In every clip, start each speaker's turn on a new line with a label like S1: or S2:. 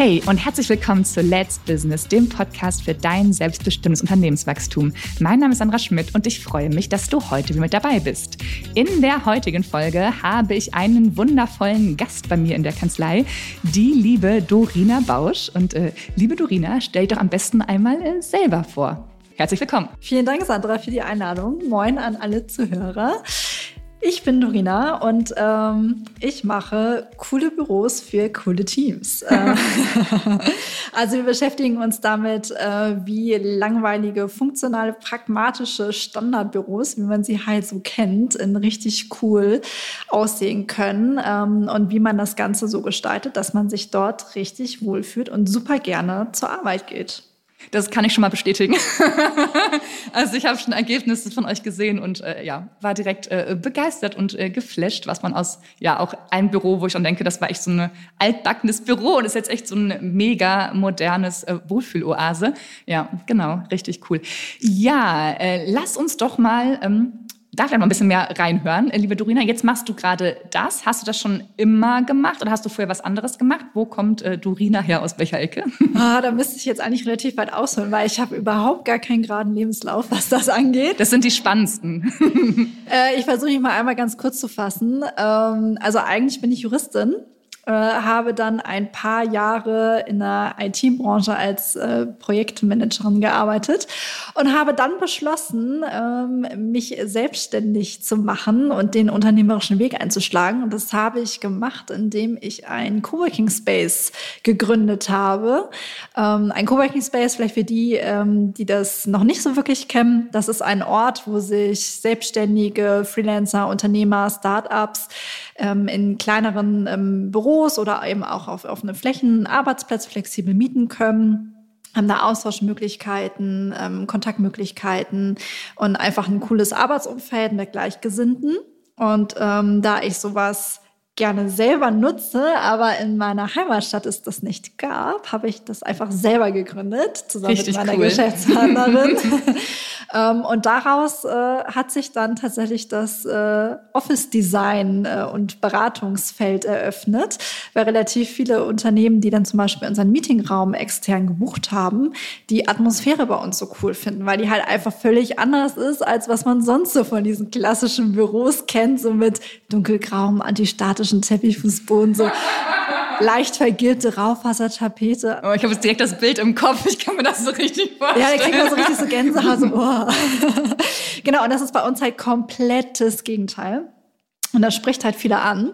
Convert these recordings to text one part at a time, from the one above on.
S1: Hey und herzlich willkommen zu Let's Business, dem Podcast für dein selbstbestimmtes Unternehmenswachstum. Mein Name ist Sandra Schmidt und ich freue mich, dass du heute mit dabei bist. In der heutigen Folge habe ich einen wundervollen Gast bei mir in der Kanzlei, die liebe Dorina Bausch. Und äh, liebe Dorina, stell dich doch am besten einmal äh, selber vor. Herzlich willkommen.
S2: Vielen Dank, Sandra, für die Einladung. Moin an alle Zuhörer. Ich bin Dorina und ähm, ich mache coole Büros für coole Teams. Äh, also wir beschäftigen uns damit, äh, wie langweilige, funktionale, pragmatische Standardbüros, wie man sie halt so kennt, in richtig cool aussehen können ähm, und wie man das Ganze so gestaltet, dass man sich dort richtig wohlfühlt und super gerne zur Arbeit geht.
S1: Das kann ich schon mal bestätigen. also ich habe schon Ergebnisse von euch gesehen und äh, ja, war direkt äh, begeistert und äh, geflasht, was man aus ja auch einem Büro, wo ich schon denke, das war echt so ein altbackenes Büro und ist jetzt echt so ein mega modernes äh, Wohlfühloase. Ja, genau, richtig cool. Ja, äh, lass uns doch mal ähm, da vielleicht mal ein bisschen mehr reinhören. Liebe Dorina, jetzt machst du gerade das. Hast du das schon immer gemacht oder hast du vorher was anderes gemacht? Wo kommt äh, Dorina her? Aus welcher Ecke?
S2: Ah, da müsste ich jetzt eigentlich relativ weit ausholen, weil ich habe überhaupt gar keinen geraden Lebenslauf, was das angeht.
S1: Das sind die spannendsten.
S2: äh, ich versuche mich mal einmal ganz kurz zu fassen. Ähm, also eigentlich bin ich Juristin äh, habe dann ein paar Jahre in der IT-Branche als äh, Projektmanagerin gearbeitet und habe dann beschlossen, ähm, mich selbstständig zu machen und den unternehmerischen Weg einzuschlagen. Und das habe ich gemacht, indem ich einen Coworking Space gegründet habe. Ähm, ein Coworking Space, vielleicht für die, ähm, die das noch nicht so wirklich kennen, das ist ein Ort, wo sich Selbstständige, Freelancer, Unternehmer, Startups ähm, in kleineren ähm, Büros oder eben auch auf offenen Flächen Arbeitsplätze flexibel mieten können haben da Austauschmöglichkeiten, ähm, Kontaktmöglichkeiten und einfach ein cooles Arbeitsumfeld mit Gleichgesinnten. Und ähm, da ich sowas gerne selber nutze, aber in meiner Heimatstadt es das nicht gab, habe ich das einfach selber gegründet, zusammen Richtig mit meiner cool. Geschäftspartnerin. ähm, und daraus äh, hat sich dann tatsächlich das äh, Office-Design äh, und Beratungsfeld eröffnet, weil relativ viele Unternehmen, die dann zum Beispiel unseren Meetingraum extern gebucht haben, die Atmosphäre bei uns so cool finden, weil die halt einfach völlig anders ist, als was man sonst so von diesen klassischen Büros kennt, so mit dunkelgrauem, antistatischem klassischen Teppichfußboden, so leicht vergilbte Raufasertapete.
S1: Oh, ich habe jetzt direkt das Bild im Kopf, ich kann mir das so richtig vorstellen.
S2: Ja, da kriegt man so richtig so Gänsehaut, so, oh. genau, und das ist bei uns halt komplettes Gegenteil. Und das spricht halt viele an.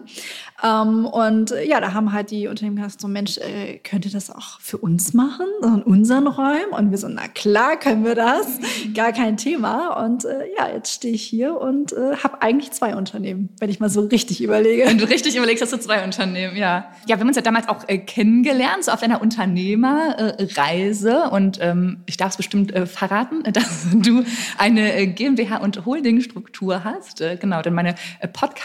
S2: Ähm, und äh, ja, da haben halt die Unternehmen gesagt, so Mensch, äh, könnt ihr das auch für uns machen, so in unseren Räumen? Und wir so, na klar können wir das, gar kein Thema. Und äh, ja, jetzt stehe ich hier und äh, habe eigentlich zwei Unternehmen, wenn ich mal so richtig überlege.
S1: Wenn du richtig überlegst, hast du zwei Unternehmen, ja. Ja, wir haben uns ja damals auch äh, kennengelernt, so auf einer Unternehmerreise. und ähm, ich darf es bestimmt äh, verraten, dass du eine äh, GmbH- und Holdingstruktur hast. Genau, denn meine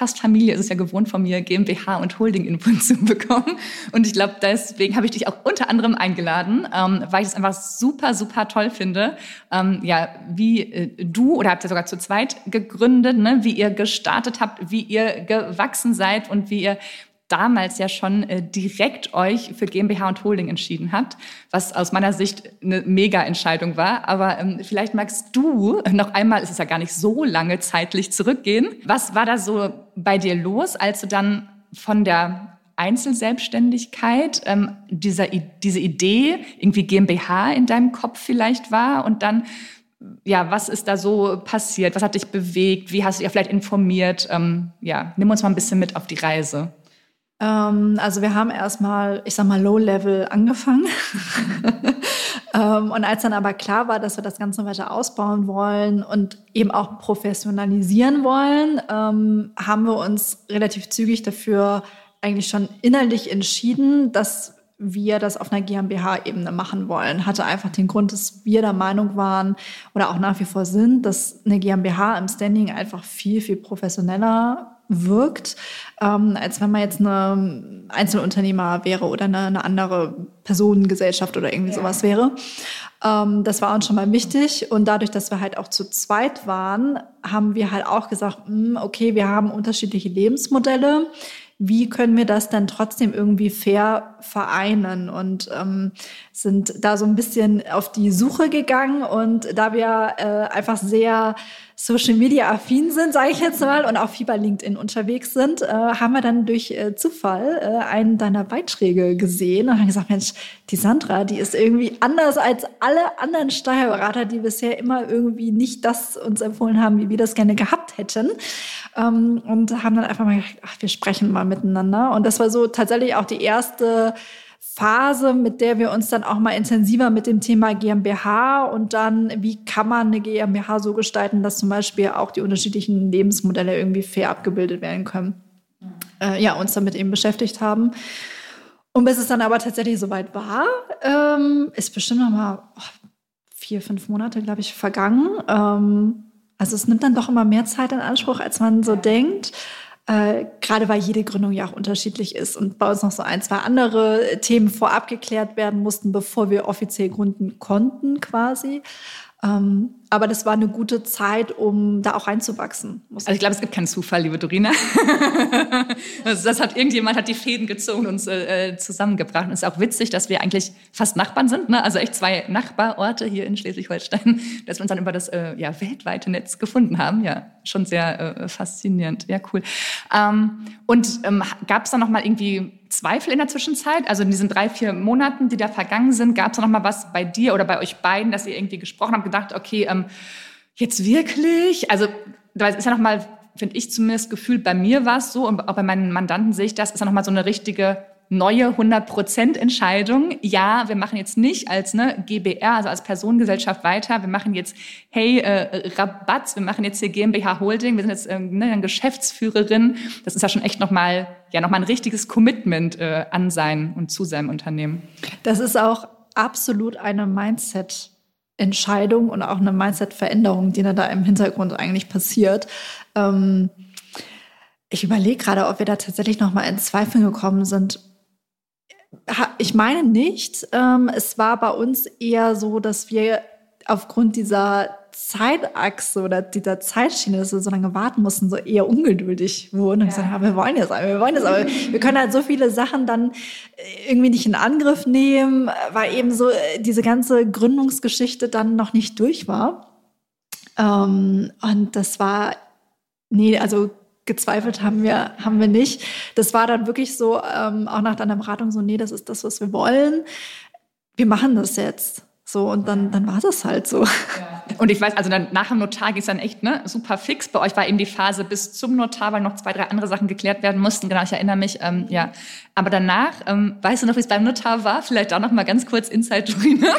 S1: äh, Podcast-Familie ist es ja gewohnt von mir, GmbH und Holding-Info zu bekommen. Und ich glaube, deswegen habe ich dich auch unter anderem eingeladen, ähm, weil ich es einfach super, super toll finde, ähm, ja, wie äh, du oder habt ihr sogar zu zweit gegründet, ne, wie ihr gestartet habt, wie ihr gewachsen seid und wie ihr damals ja schon äh, direkt euch für GmbH und Holding entschieden habt, was aus meiner Sicht eine Mega-Entscheidung war. Aber ähm, vielleicht magst du noch einmal, es ist ja gar nicht so lange zeitlich zurückgehen. Was war da so bei dir los, als du dann von der Einzelselbstständigkeit, ähm, dieser, diese Idee, irgendwie GmbH in deinem Kopf vielleicht war und dann, ja, was ist da so passiert? Was hat dich bewegt? Wie hast du dich vielleicht informiert? Ähm, ja, nimm uns mal ein bisschen mit auf die Reise.
S2: Ähm, also wir haben erstmal, ich sag mal, Low-Level angefangen. Ähm, und als dann aber klar war, dass wir das Ganze weiter ausbauen wollen und eben auch professionalisieren wollen, ähm, haben wir uns relativ zügig dafür eigentlich schon innerlich entschieden, dass wir das auf einer GmbH-Ebene machen wollen. Hatte einfach den Grund, dass wir der Meinung waren oder auch nach wie vor sind, dass eine GmbH im Standing einfach viel, viel professioneller wirkt, ähm, als wenn man jetzt eine Einzelunternehmer wäre oder eine, eine andere Personengesellschaft oder irgendwie ja. sowas wäre. Ähm, das war uns schon mal wichtig. Und dadurch, dass wir halt auch zu zweit waren, haben wir halt auch gesagt, mh, hm, okay, wir haben unterschiedliche Lebensmodelle wie können wir das dann trotzdem irgendwie fair vereinen und ähm, sind da so ein bisschen auf die Suche gegangen und da wir äh, einfach sehr Social Media affin sind, sage ich jetzt mal, und auch viel bei LinkedIn unterwegs sind, äh, haben wir dann durch äh, Zufall äh, einen deiner Beiträge gesehen und haben gesagt, Mensch, die Sandra, die ist irgendwie anders als alle anderen Steuerberater, die bisher immer irgendwie nicht das uns empfohlen haben, wie wir das gerne gehabt hätten. Ähm, und haben dann einfach mal gedacht, ach, wir sprechen mal miteinander. Und das war so tatsächlich auch die erste Phase, mit der wir uns dann auch mal intensiver mit dem Thema GmbH und dann, wie kann man eine GmbH so gestalten, dass zum Beispiel auch die unterschiedlichen Lebensmodelle irgendwie fair abgebildet werden können. Äh, ja, uns damit eben beschäftigt haben. Und bis es dann aber tatsächlich soweit war, ähm, ist bestimmt noch mal oh, vier, fünf Monate, glaube ich, vergangen. Ähm, also es nimmt dann doch immer mehr Zeit in Anspruch, als man so denkt. Äh, gerade weil jede Gründung ja auch unterschiedlich ist und bei uns noch so ein, zwei andere Themen vorab geklärt werden mussten, bevor wir offiziell gründen konnten quasi. Ähm, aber das war eine gute Zeit, um da auch reinzuwachsen.
S1: Also ich glaube, es gibt keinen Zufall, liebe Dorina. also das hat irgendjemand hat die Fäden gezogen und uns äh, zusammengebracht. Und es ist auch witzig, dass wir eigentlich fast Nachbarn sind, ne? also echt zwei Nachbarorte hier in Schleswig-Holstein, dass wir uns dann über das äh, ja, weltweite Netz gefunden haben. Ja, schon sehr äh, faszinierend. Ja, cool. Ähm, und ähm, gab es da noch mal irgendwie Zweifel in der Zwischenzeit? Also in diesen drei, vier Monaten, die da vergangen sind, gab es noch mal was bei dir oder bei euch beiden, dass ihr irgendwie gesprochen habt, gedacht, okay, ähm, jetzt wirklich? Also, da ist ja noch mal, finde ich zumindest gefühlt, bei mir war es so und auch bei meinen Mandanten sehe ich das, ist ja noch mal so eine richtige neue 100% Entscheidung. Ja, wir machen jetzt nicht als ne, GBR, also als Personengesellschaft weiter. Wir machen jetzt, hey, äh, Rabatz, wir machen jetzt hier GmbH Holding. Wir sind jetzt äh, ne, Geschäftsführerin. Das ist ja schon echt nochmal, ja, noch ein richtiges Commitment äh, an sein und zu seinem Unternehmen.
S2: Das ist auch absolut eine Mindset Entscheidung und auch eine Mindset-Veränderung, die da im Hintergrund eigentlich passiert. Ähm, ich überlege gerade, ob wir da tatsächlich noch mal in Zweifel gekommen sind. Ich meine nicht. Ähm, es war bei uns eher so, dass wir aufgrund dieser Zeitachse oder dieser Zeitschiene, dass wir so lange warten mussten, so eher ungeduldig wurden und ja. gesagt haben, wir wollen jetzt, wir wollen jetzt, aber wir können halt so viele Sachen dann äh, irgendwie nicht in Angriff nehmen, weil eben so äh, diese ganze Gründungsgeschichte dann noch nicht durch war. Ähm, und das war, nee, also gezweifelt haben wir, haben wir nicht. Das war dann wirklich so, ähm, auch nach deiner Beratung so, nee, das ist das, was wir wollen. Wir machen das jetzt. So, und dann, dann war das halt so. Ja.
S1: Und ich weiß, also dann nach dem Notar ging es dann echt ne, super fix. Bei euch war eben die Phase bis zum Notar, weil noch zwei, drei andere Sachen geklärt werden mussten. Genau, ich erinnere mich. Ähm, ja. Aber danach, ähm, weißt du noch, wie es beim Notar war? Vielleicht auch noch mal ganz kurz Inside Dorina.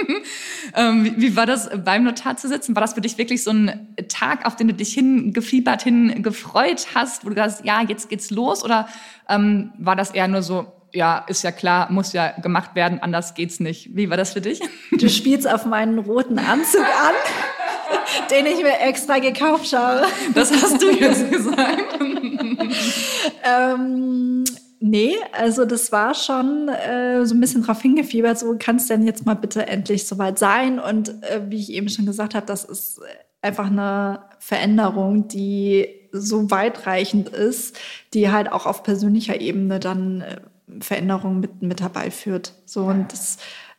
S1: ähm, wie, wie, war das, beim Notar zu sitzen? War das für dich wirklich so ein Tag, auf den du dich hingefiebert, hingefreut hast, wo du sagst, ja, jetzt geht's los? Oder ähm, war das eher nur so, ja, ist ja klar, muss ja gemacht werden, anders geht's nicht. Wie war das für dich?
S2: Du spielst auf meinen roten Anzug an, den ich mir extra gekauft habe.
S1: Das hast du jetzt gesagt.
S2: ähm, nee, also das war schon äh, so ein bisschen drauf hingefiebert, so kann es denn jetzt mal bitte endlich soweit sein. Und äh, wie ich eben schon gesagt habe, das ist einfach eine Veränderung, die so weitreichend ist, die halt auch auf persönlicher Ebene dann äh, Veränderungen mit, mit herbeiführt. So, und das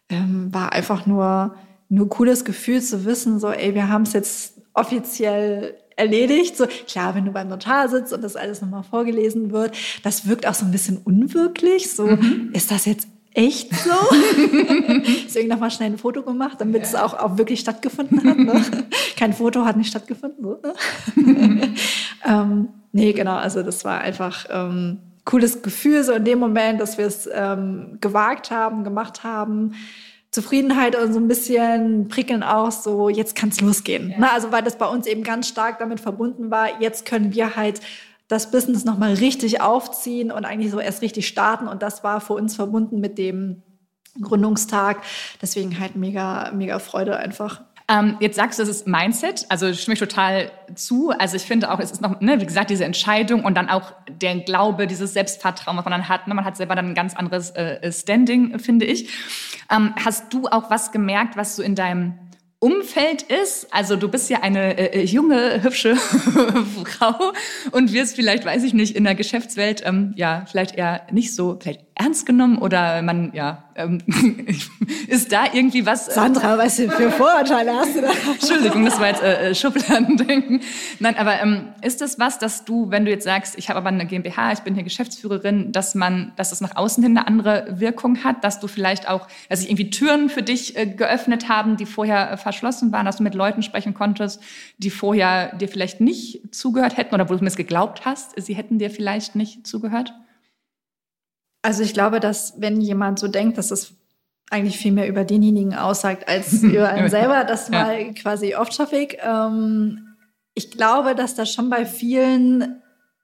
S2: ähm, war einfach nur, nur cooles Gefühl zu wissen, so, ey, wir haben es jetzt offiziell erledigt. So, klar, wenn du beim Notar sitzt und das alles nochmal vorgelesen wird, das wirkt auch so ein bisschen unwirklich. So, mhm. ist das jetzt echt so? Deswegen nochmal schnell ein Foto gemacht, damit ja. es auch, auch wirklich stattgefunden hat. Ne? Kein Foto hat nicht stattgefunden. So, ne? ähm, nee, genau, also das war einfach ähm, cooles Gefühl, so in dem Moment, dass wir es ähm, gewagt haben, gemacht haben. Zufriedenheit und so ein bisschen prickeln auch so, jetzt kann es losgehen. Ja. Na, also weil das bei uns eben ganz stark damit verbunden war, jetzt können wir halt das Business nochmal richtig aufziehen und eigentlich so erst richtig starten. Und das war für uns verbunden mit dem Gründungstag. Deswegen halt mega, mega Freude einfach.
S1: Ähm, jetzt sagst du, es ist Mindset, also stimme ich total zu. Also ich finde auch, es ist noch, ne, wie gesagt, diese Entscheidung und dann auch der Glaube, dieses Selbstvertrauen, was man dann hat. Ne? Man hat selber dann ein ganz anderes äh, Standing, finde ich. Ähm, hast du auch was gemerkt, was so in deinem Umfeld ist. Also du bist ja eine äh, äh junge, hübsche Frau und wirst vielleicht, weiß ich nicht, in der Geschäftswelt ähm, ja vielleicht eher nicht so, vielleicht ernst genommen oder man, ja, ähm, ist da irgendwie was?
S2: Äh, Sandra, was für Vorurteile hast du da?
S1: Entschuldigung, das war jetzt äh, äh Schubladendenken. Nein, aber ähm, ist das was, dass du, wenn du jetzt sagst, ich habe aber eine GmbH, ich bin hier Geschäftsführerin, dass man, dass das nach außen hin eine andere Wirkung hat, dass du vielleicht auch, dass sich irgendwie Türen für dich äh, geöffnet haben, die vorher äh, verschlossen waren, dass du mit Leuten sprechen konntest, die vorher dir vielleicht nicht zugehört hätten oder wo du zumindest geglaubt hast, sie hätten dir vielleicht nicht zugehört?
S2: Also ich glaube, dass wenn jemand so denkt, dass es eigentlich viel mehr über denjenigen aussagt als über einen selber, das war ja. quasi off-topic. Ähm, ich glaube, dass das schon bei vielen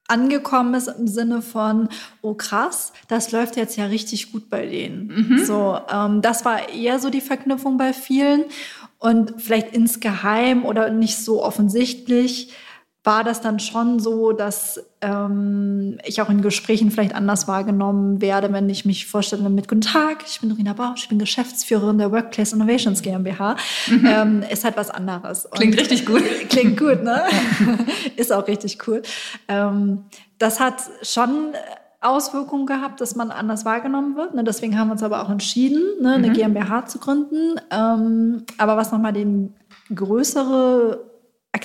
S2: angekommen ist im Sinne von, oh krass, das läuft jetzt ja richtig gut bei denen. Mhm. So, ähm, das war eher so die Verknüpfung bei vielen und vielleicht insgeheim oder nicht so offensichtlich war das dann schon so, dass ähm, ich auch in Gesprächen vielleicht anders wahrgenommen werde, wenn ich mich vorstelle mit Guten Tag, ich bin Rina Bausch, ich bin Geschäftsführerin der Workplace Innovations GmbH. Mhm. Ähm, ist halt was anderes.
S1: Klingt Und, richtig gut.
S2: Klingt gut, ne? ist auch richtig cool. Ähm, das hat schon Auswirkungen gehabt, dass man anders wahrgenommen wird. Ne? Deswegen haben wir uns aber auch entschieden, ne, eine mhm. GmbH zu gründen. Ähm, aber was nochmal den größere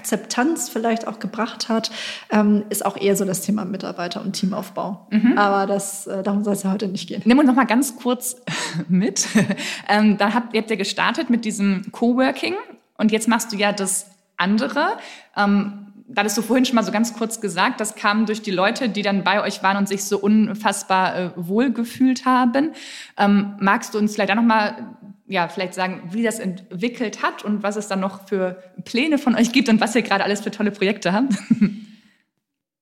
S2: Akzeptanz vielleicht auch gebracht hat, ähm, ist auch eher so das Thema Mitarbeiter und Teamaufbau. Mhm. Aber das, äh, darum soll es ja heute nicht gehen.
S1: Nimm uns noch mal ganz kurz mit. ähm, da habt ihr habt ja gestartet mit diesem Coworking und jetzt machst du ja das andere. Ähm, da hattest du vorhin schon mal so ganz kurz gesagt, das kam durch die Leute, die dann bei euch waren und sich so unfassbar äh, wohl gefühlt haben. Ähm, magst du uns vielleicht auch noch mal ja, vielleicht sagen, wie das entwickelt hat und was es dann noch für Pläne von euch gibt und was ihr gerade alles für tolle Projekte habt?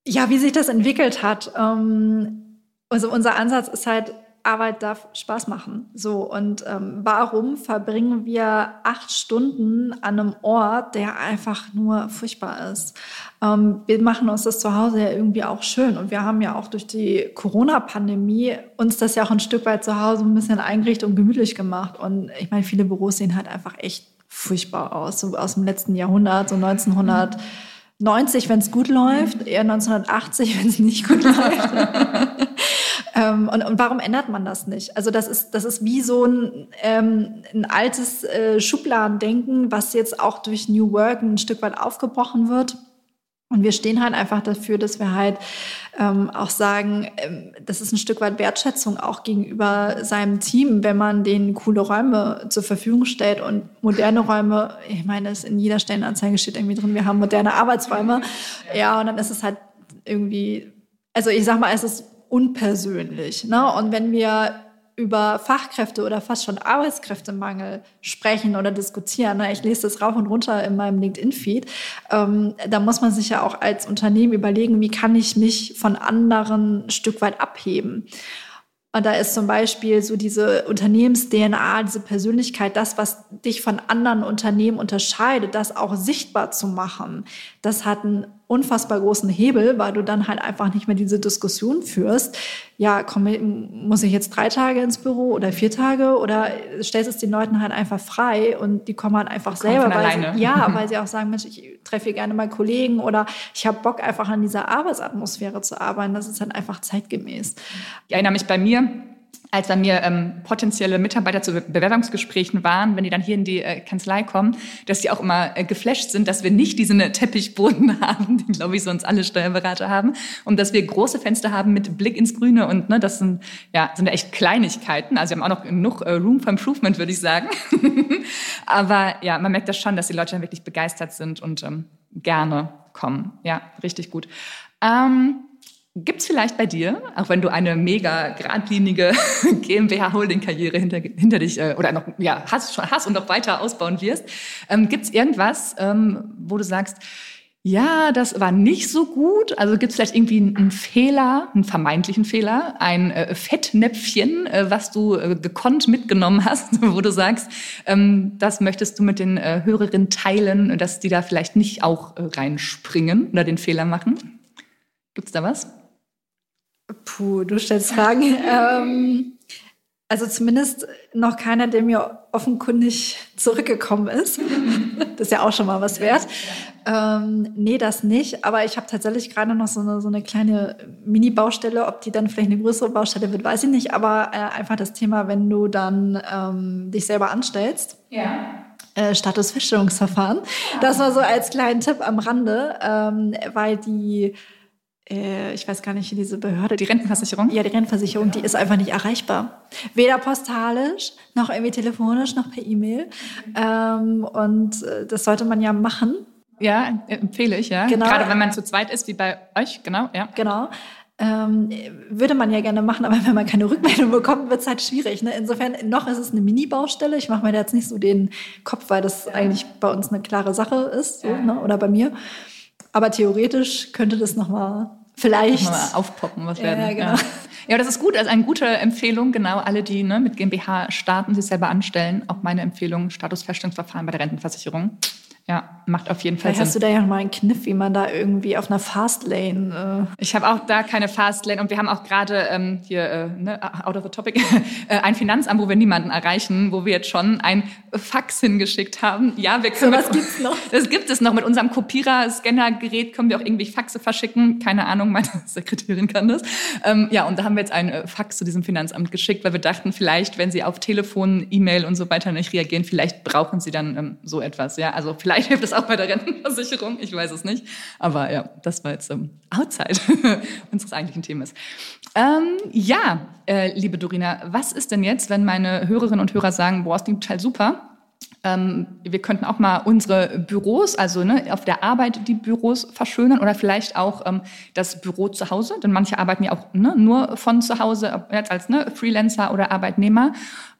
S2: Ja, wie sich das entwickelt hat. Ähm, also unser Ansatz ist halt, Arbeit darf Spaß machen. So, und ähm, warum verbringen wir acht Stunden an einem Ort, der einfach nur furchtbar ist? Ähm, wir machen uns das zu Hause ja irgendwie auch schön. Und wir haben ja auch durch die Corona-Pandemie uns das ja auch ein Stück weit zu Hause ein bisschen eingerichtet und gemütlich gemacht. Und ich meine, viele Büros sehen halt einfach echt furchtbar aus, so aus dem letzten Jahrhundert, so 1990, wenn es gut läuft, eher 1980, wenn es nicht gut läuft. Ähm, und, und warum ändert man das nicht? Also das ist, das ist wie so ein, ähm, ein altes äh, Schubladendenken, was jetzt auch durch New Work ein Stück weit aufgebrochen wird. Und wir stehen halt einfach dafür, dass wir halt ähm, auch sagen, ähm, das ist ein Stück weit Wertschätzung auch gegenüber seinem Team, wenn man denen coole Räume zur Verfügung stellt und moderne Räume. Ich meine, es in jeder Stellenanzeige steht irgendwie drin, wir haben moderne Arbeitsräume. Ja, und dann ist es halt irgendwie, also ich sag mal, es ist unpersönlich. Ne? Und wenn wir über Fachkräfte oder fast schon Arbeitskräftemangel sprechen oder diskutieren. Ne? Ich lese das rauf und runter in meinem LinkedIn-Feed. Ähm, da muss man sich ja auch als Unternehmen überlegen, wie kann ich mich von anderen ein Stück weit abheben. Und da ist zum Beispiel so diese Unternehmens-DNA, diese Persönlichkeit, das, was dich von anderen Unternehmen unterscheidet, das auch sichtbar zu machen. Das hat einen unfassbar großen Hebel, weil du dann halt einfach nicht mehr diese Diskussion führst. Ja, komm, muss ich jetzt drei Tage ins Büro oder vier Tage oder stellst es den Leuten halt einfach frei und die kommen halt einfach Kommt selber, weil sie, ja, weil sie auch sagen, Mensch, ich treffe hier gerne mal Kollegen oder ich habe Bock einfach an dieser Arbeitsatmosphäre zu arbeiten. Das ist halt einfach zeitgemäß.
S1: Ich erinnere mich bei mir, als bei mir ähm, potenzielle Mitarbeiter zu Bewerbungsgesprächen waren, wenn die dann hier in die äh, Kanzlei kommen, dass die auch immer äh, geflasht sind, dass wir nicht diesen Teppichboden haben, den glaube ich sonst alle Steuerberater haben, und dass wir große Fenster haben mit Blick ins Grüne und ne, das sind ja sind echt Kleinigkeiten. Also wir haben auch noch genug äh, Room for Improvement, würde ich sagen. Aber ja, man merkt das schon, dass die Leute dann wirklich begeistert sind und ähm, gerne kommen. Ja, richtig gut. Ähm, Gibt es vielleicht bei dir, auch wenn du eine mega geradlinige GmbH-Holding-Karriere hinter, hinter dich äh, oder noch ja, hast, schon hast und noch weiter ausbauen wirst, ähm, gibt es irgendwas, ähm, wo du sagst, ja, das war nicht so gut. Also gibt es vielleicht irgendwie einen Fehler, einen vermeintlichen Fehler, ein äh, Fettnäpfchen, äh, was du äh, gekonnt mitgenommen hast, wo du sagst, ähm, das möchtest du mit den äh, Hörerinnen teilen, dass die da vielleicht nicht auch äh, reinspringen oder den Fehler machen? Gibt's da was?
S2: Puh, du stellst Fragen. ähm, Also zumindest noch keiner, der mir offenkundig zurückgekommen ist. das ist ja auch schon mal was wert. Ähm, nee, das nicht. Aber ich habe tatsächlich gerade noch so eine, so eine kleine Mini-Baustelle. Ob die dann vielleicht eine größere Baustelle wird, weiß ich nicht. Aber äh, einfach das Thema, wenn du dann ähm, dich selber anstellst.
S1: Ja.
S2: Äh, Statusfeststellungsverfahren. Das war so als kleinen Tipp am Rande, ähm, weil die ich weiß gar nicht, diese Behörde.
S1: Die Rentenversicherung?
S2: Ja, die Rentenversicherung, die ist einfach nicht erreichbar. Weder postalisch, noch irgendwie telefonisch, noch per E-Mail. Ähm, und äh, das sollte man ja machen.
S1: Ja, empfehle ich, ja. Genau. Gerade wenn man zu zweit ist, wie bei euch, genau, ja.
S2: Genau. Ähm, würde man ja gerne machen, aber wenn man keine Rückmeldung bekommt, wird es halt schwierig. Ne? Insofern, noch ist es eine Mini-Baustelle. Ich mache mir da jetzt nicht so den Kopf, weil das ja. eigentlich bei uns eine klare Sache ist, so, ja. ne? oder bei mir. Aber theoretisch könnte das nochmal vielleicht
S1: mal aufpoppen, was werden. Ja, genau. Ja. ja, das ist gut. Also eine gute Empfehlung, genau. Alle, die ne, mit GmbH starten, sich selber anstellen. Auch meine Empfehlung, Statusfeststellungsverfahren bei der Rentenversicherung. Ja, macht auf jeden Fall
S2: Vielleicht Sinn. hast du da ja mal einen Kniff, wie man da irgendwie auf einer Fastlane.
S1: Äh ich habe auch da keine Fastlane und wir haben auch gerade ähm, hier äh, ne, out of the topic äh, ein Finanzamt, wo wir niemanden erreichen, wo wir jetzt schon ein Fax hingeschickt haben. Ja, wir können.
S2: So was gibt's noch?
S1: Das gibt es noch mit unserem Kopierer-Scanner-Gerät können wir auch irgendwie Faxe verschicken. Keine Ahnung, meine Sekretärin kann das. Ähm, ja, und da haben wir jetzt ein äh, Fax zu diesem Finanzamt geschickt, weil wir dachten, vielleicht, wenn sie auf Telefon, E-Mail und so weiter nicht reagieren, vielleicht brauchen sie dann ähm, so etwas. Ja, also vielleicht Vielleicht hilft es auch bei der Rentenversicherung, ich weiß es nicht. Aber ja, das war jetzt ähm, outside unseres eigentlichen Themas. Ähm, ja, äh, liebe Dorina, was ist denn jetzt, wenn meine Hörerinnen und Hörer sagen, boah, es klingt total super, ähm, wir könnten auch mal unsere Büros, also ne, auf der Arbeit die Büros verschönern oder vielleicht auch ähm, das Büro zu Hause, denn manche arbeiten ja auch ne, nur von zu Hause als ne, Freelancer oder Arbeitnehmer.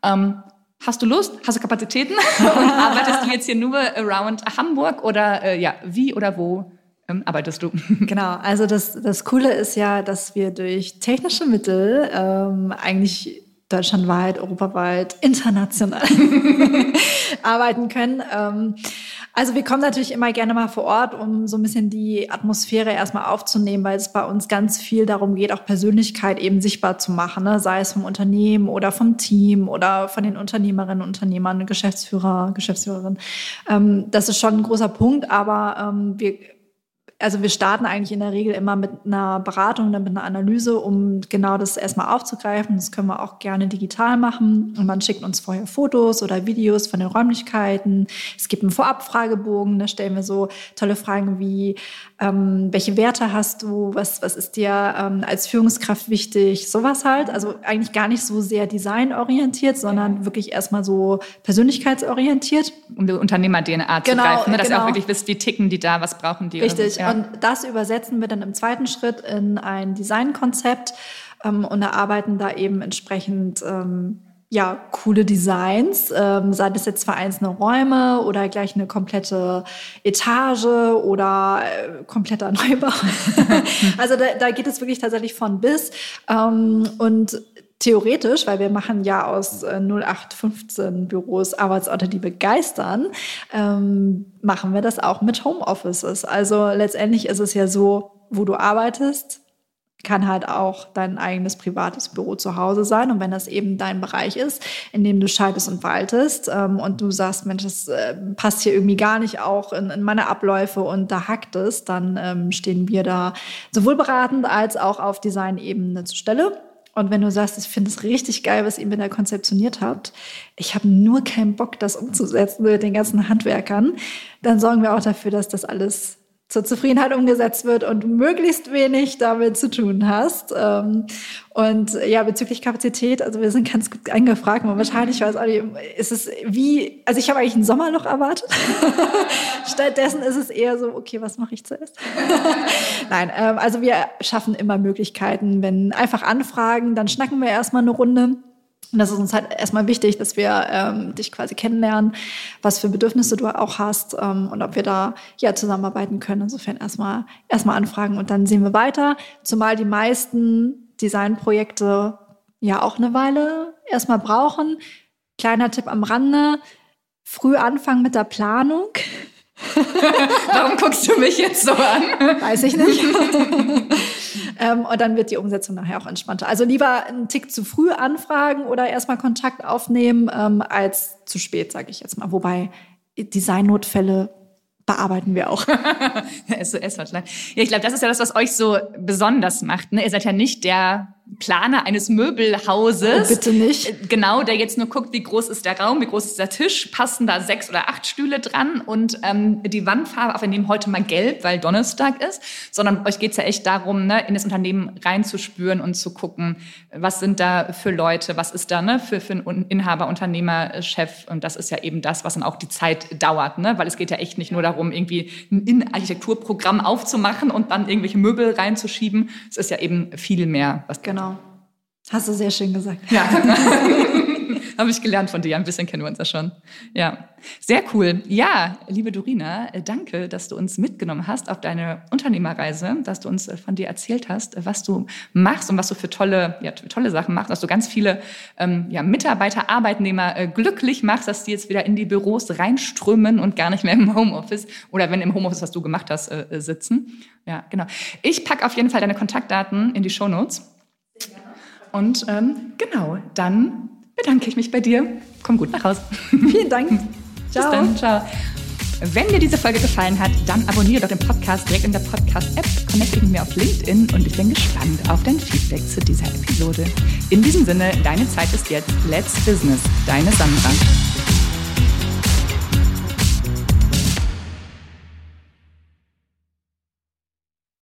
S1: Ähm, Hast du Lust? Hast du Kapazitäten? Und arbeitest du jetzt hier nur around Hamburg oder äh, ja, wie oder wo ähm, arbeitest du?
S2: Genau, also das, das Coole ist ja, dass wir durch technische Mittel ähm, eigentlich deutschlandweit, europaweit, international arbeiten können. Ähm, also wir kommen natürlich immer gerne mal vor Ort, um so ein bisschen die Atmosphäre erstmal aufzunehmen, weil es bei uns ganz viel darum geht, auch Persönlichkeit eben sichtbar zu machen, ne? sei es vom Unternehmen oder vom Team oder von den Unternehmerinnen, Unternehmern, Geschäftsführer, Geschäftsführerin. Ähm, das ist schon ein großer Punkt, aber ähm, wir also wir starten eigentlich in der Regel immer mit einer Beratung, dann mit einer Analyse, um genau das erstmal aufzugreifen. Das können wir auch gerne digital machen. Und man schickt uns vorher Fotos oder Videos von den Räumlichkeiten. Es gibt einen Vorabfragebogen, da stellen wir so tolle Fragen wie, ähm, welche Werte hast du, was, was ist dir ähm, als Führungskraft wichtig, sowas halt. Also eigentlich gar nicht so sehr designorientiert, sondern wirklich erstmal so persönlichkeitsorientiert.
S1: Um die Unternehmer-DNA zu genau, greifen, ne? dass genau. ihr auch wirklich wisst, wie ticken die da, was brauchen die.
S2: Richtig. Und das übersetzen wir dann im zweiten Schritt in ein Designkonzept ähm, und erarbeiten da eben entsprechend ähm, ja, coole Designs, ähm, sei das jetzt vereinzelte Räume oder gleich eine komplette Etage oder äh, kompletter Neubau. also da, da geht es wirklich tatsächlich von bis. Ähm, und theoretisch, weil wir machen ja aus äh, 0815 Büros Arbeitsorte, die begeistern, ähm, machen wir das auch mit Homeoffices. Also letztendlich ist es ja so, wo du arbeitest, kann halt auch dein eigenes privates Büro zu Hause sein. Und wenn das eben dein Bereich ist, in dem du schaltest und waltest ähm, und du sagst, Mensch, das äh, passt hier irgendwie gar nicht auch in, in meine Abläufe und da hackt es, dann ähm, stehen wir da sowohl beratend als auch auf Designebene zur Stelle. Und wenn du sagst, ich finde es richtig geil, was ihr mir da konzeptioniert habt, ich habe nur keinen Bock, das umzusetzen mit den ganzen Handwerkern, dann sorgen wir auch dafür, dass das alles zur Zufriedenheit umgesetzt wird und möglichst wenig damit zu tun hast. Ähm, und ja, bezüglich Kapazität, also wir sind ganz gut eingefragt, aber wahrscheinlich weiß auch nicht, ist es wie, also ich habe eigentlich ein Sommerloch erwartet. Stattdessen ist es eher so, okay, was mache ich zuerst? Nein, ähm, also wir schaffen immer Möglichkeiten, wenn einfach anfragen, dann schnacken wir erstmal eine Runde und das ist uns halt erstmal wichtig, dass wir ähm, dich quasi kennenlernen, was für Bedürfnisse du auch hast ähm, und ob wir da ja zusammenarbeiten können. Insofern erstmal erstmal anfragen und dann sehen wir weiter. Zumal die meisten Designprojekte ja auch eine Weile erstmal brauchen. Kleiner Tipp am Rande: Früh anfangen mit der Planung.
S1: Warum guckst du mich jetzt so an?
S2: Weiß ich nicht. Ähm, und dann wird die Umsetzung nachher auch entspannter. Also lieber einen Tick zu früh anfragen oder erstmal Kontakt aufnehmen, ähm, als zu spät, sage ich jetzt mal. Wobei Designnotfälle bearbeiten wir auch.
S1: SOS-Hotline. Ja, ich glaube, das ist ja das, was euch so besonders macht. Ne? Ihr seid ja nicht der Planer eines Möbelhauses.
S2: Oh, bitte nicht. Äh,
S1: genau, der jetzt nur guckt, wie groß ist der Raum, wie groß ist der Tisch, passen da sechs oder acht Stühle dran und ähm, die Wandfarbe, auch wir nehmen heute mal gelb, weil Donnerstag ist, sondern euch geht's ja echt darum, ne, in das Unternehmen reinzuspüren und zu gucken, was sind da für Leute, was ist da ne, für, für einen Inhaber, Unternehmer, Chef und das ist ja eben das, was dann auch die Zeit dauert, ne? weil es geht ja echt nicht nur darum, irgendwie ein Innenarchitekturprogramm aufzumachen und dann irgendwelche Möbel reinzuschieben, es ist ja eben viel mehr,
S2: was genau Genau. Hast du sehr schön gesagt.
S1: Ja. Habe ich gelernt von dir. Ein bisschen kennen wir uns ja schon. Ja. Sehr cool. Ja, liebe Dorina, äh, danke, dass du uns mitgenommen hast auf deine Unternehmerreise, dass du uns äh, von dir erzählt hast, äh, was du machst und was du für tolle, ja, tolle Sachen machst, dass du ganz viele ähm, ja, Mitarbeiter, Arbeitnehmer äh, glücklich machst, dass die jetzt wieder in die Büros reinströmen und gar nicht mehr im Homeoffice oder wenn im Homeoffice, was du gemacht hast, äh, sitzen. Ja, genau. Ich packe auf jeden Fall deine Kontaktdaten in die Show Notes. Und ähm, genau, dann bedanke ich mich bei dir. Komm gut nach Hause.
S2: Vielen Dank.
S1: Ciao. Bis dann. Ciao. Wenn dir diese Folge gefallen hat, dann abonniere doch den Podcast direkt in der Podcast-App, connecte mit mir auf LinkedIn und ich bin gespannt auf dein Feedback zu dieser Episode. In diesem Sinne, deine Zeit ist jetzt. Let's Business. Deine Sandra.